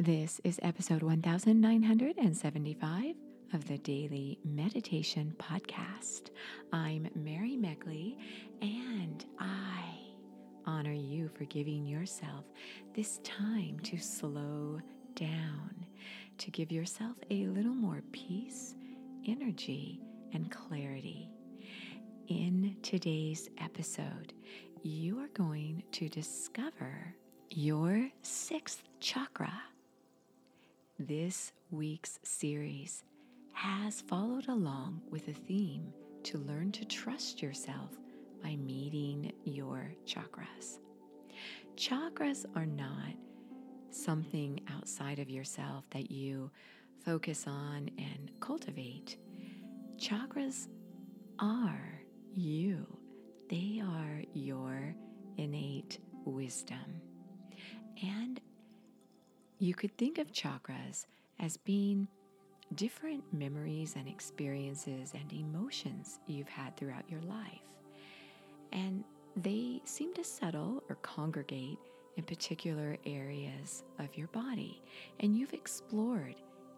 This is episode 1975 of the Daily Meditation Podcast. I'm Mary Meckley, and I honor you for giving yourself this time to slow down, to give yourself a little more peace, energy, and clarity. In today's episode, you are going to discover your sixth chakra. This week's series has followed along with a theme to learn to trust yourself by meeting your chakras. Chakras are not something outside of yourself that you focus on and cultivate. Chakras are you, they are your innate wisdom. And you could think of chakras as being different memories and experiences and emotions you've had throughout your life. And they seem to settle or congregate in particular areas of your body. And you've explored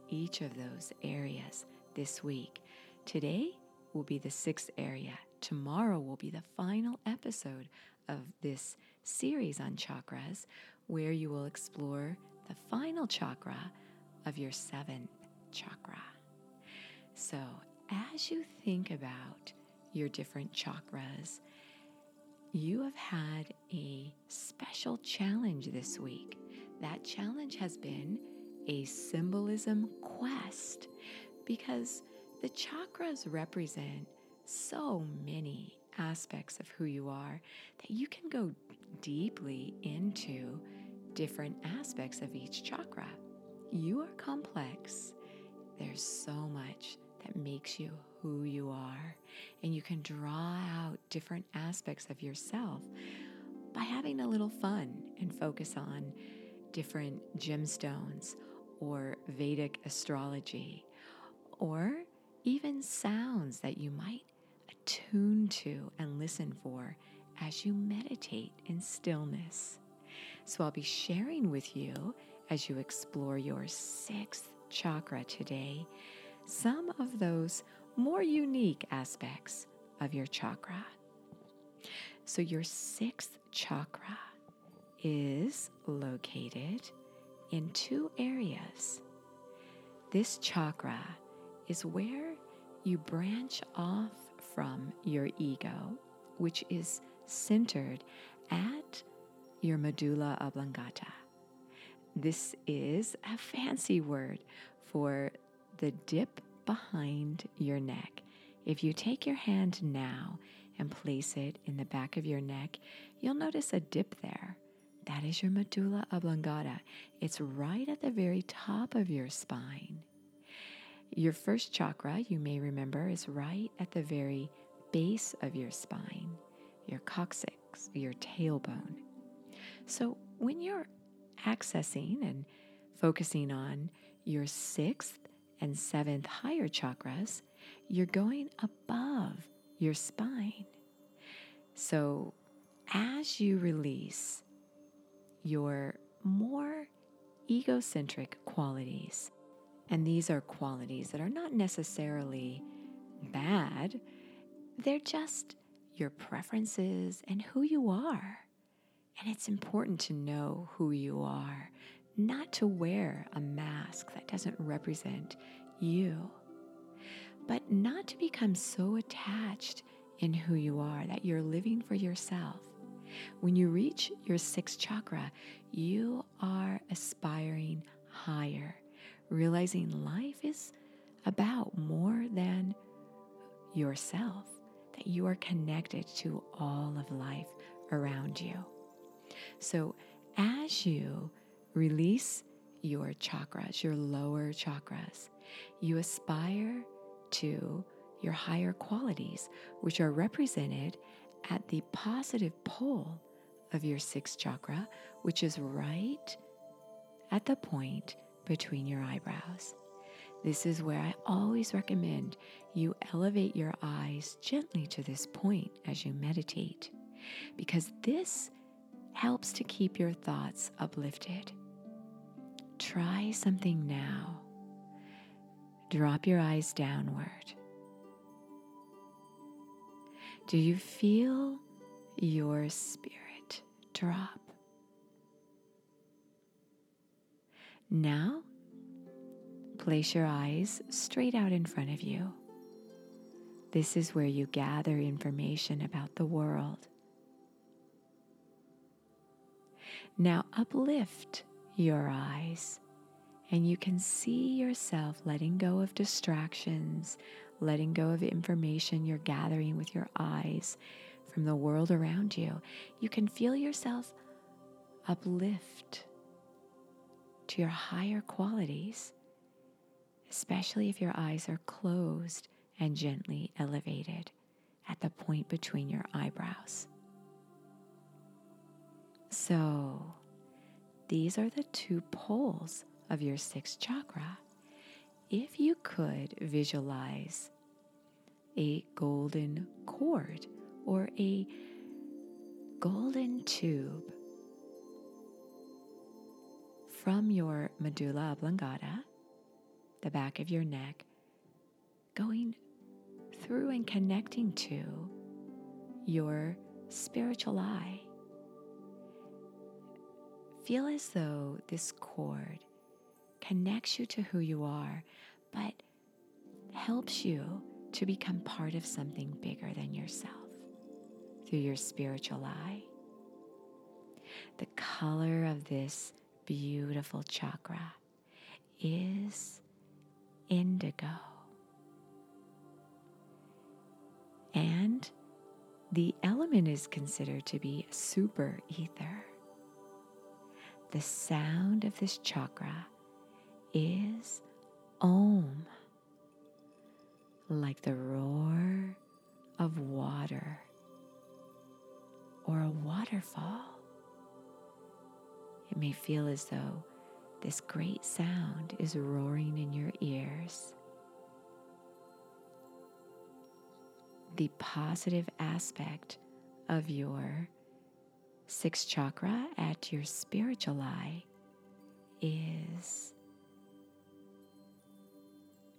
each of those areas this week. Today will be the sixth area. Tomorrow will be the final episode of this series on chakras, where you will explore the final chakra of your seventh chakra. So, as you think about your different chakras, you have had a special challenge this week. That challenge has been a symbolism quest because the chakras represent so many aspects of who you are that you can go deeply into different aspects of each chakra. You are complex. There's so much that makes you who you are, and you can draw out different aspects of yourself by having a little fun and focus on different gemstones or Vedic astrology or even sounds that you might attune to and listen for as you meditate in stillness. So, I'll be sharing with you as you explore your sixth chakra today some of those more unique aspects of your chakra. So, your sixth chakra is located in two areas. This chakra is where you branch off from your ego, which is centered at your medulla oblongata. This is a fancy word for the dip behind your neck. If you take your hand now and place it in the back of your neck, you'll notice a dip there. That is your medulla oblongata. It's right at the very top of your spine. Your first chakra, you may remember, is right at the very base of your spine, your coccyx, your tailbone. So when you're accessing and focusing on your sixth and seventh higher chakras, you're going above your spine. So as you release your more egocentric qualities, and these are qualities that are not necessarily bad, they're just your preferences and who you are. And it's important to know who you are, not to wear a mask that doesn't represent you, but not to become so attached in who you are that you're living for yourself. When you reach your sixth chakra, you are aspiring higher, realizing life is about more than yourself, that you are connected to all of life around you. So, as you release your chakras, your lower chakras, you aspire to your higher qualities, which are represented at the positive pole of your sixth chakra, which is right at the point between your eyebrows. This is where I always recommend you elevate your eyes gently to this point as you meditate, because this helps to keep your thoughts uplifted. try something now. Drop your eyes downward. Do you feel your spirit drop? Now, place your eyes straight out in front of you. This is where you gather information about the world. Now, uplift your eyes and you can see yourself letting go of distractions, letting go of information you're gathering with your eyes from the world around you. You can feel yourself uplift to your higher qualities, especially if your eyes are closed and gently elevated at the point between your eyebrows. So, these are the two poles of your sixth chakra. If you could visualize a golden cord or a golden tube from your medulla oblongata, the back of your neck, going through and connecting to your spiritual eye. Feel as though this cord connects you to who you are, but helps you to become part of something bigger than yourself through your spiritual eye. The color of this beautiful chakra is indigo. And the element is considered to be super ether. The sound of this chakra is Om, like the roar of water or a waterfall. It may feel as though this great sound is roaring in your ears. The positive aspect of your sixth chakra at your spiritual eye is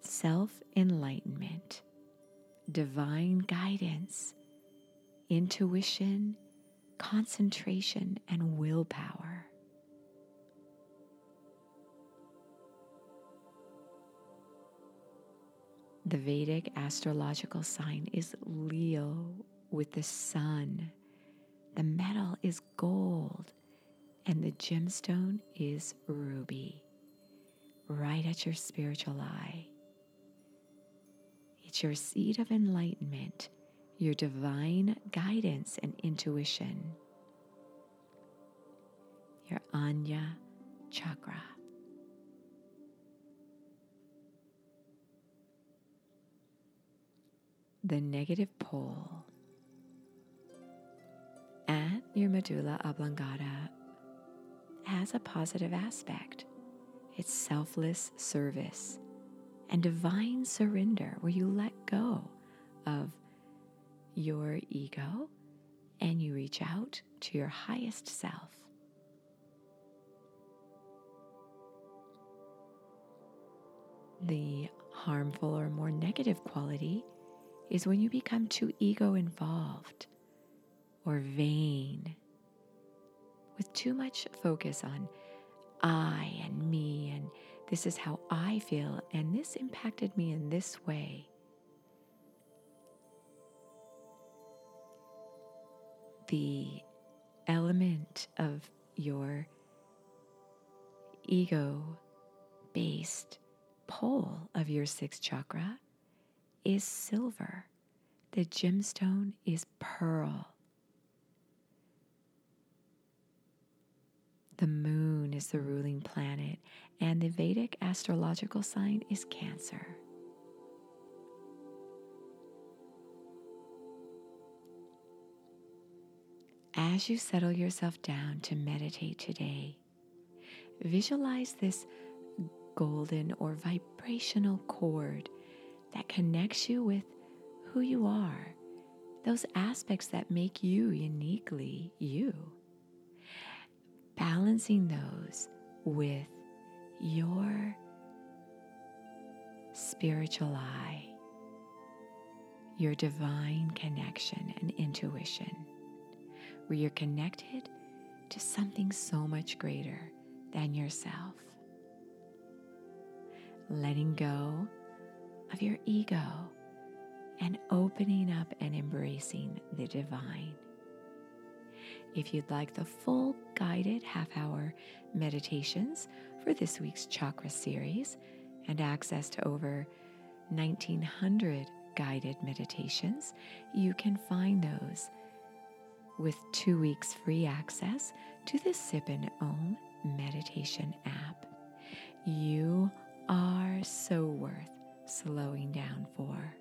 self enlightenment, divine guidance, intuition, concentration, and willpower. The Vedic astrological sign is Leo with the sun. The metal is gold, and the gemstone is ruby, right at your spiritual eye. It's your seed of enlightenment, your divine guidance and intuition, your Ajna chakra. the negative pole at your medulla oblongata has a positive aspect. It's selfless service and divine surrender, where you let go of your ego and you reach out to your highest self. The harmful or more negative quality is when you become too ego involved or vain, with too much focus on I and me, and this is how I feel, and this impacted me in this way. The element of your ego based pole of your sixth chakra is silver. The gemstone is pearl. The moon is the ruling planet, and the Vedic astrological sign is Cancer. As you settle yourself down to meditate today, visualize this golden or vibrational cord that connects you with who you are, those aspects that make you uniquely you. Balancing those with your spiritual eye, your divine connection and intuition, where you're connected to something so much greater than yourself. Letting go of your ego and opening up and embracing the divine. If you'd like the full guided half hour meditations for this week's chakra series and access to over 1900 guided meditations, you can find those with two weeks free access to the Sip and Om meditation app. You are so worth slowing down for.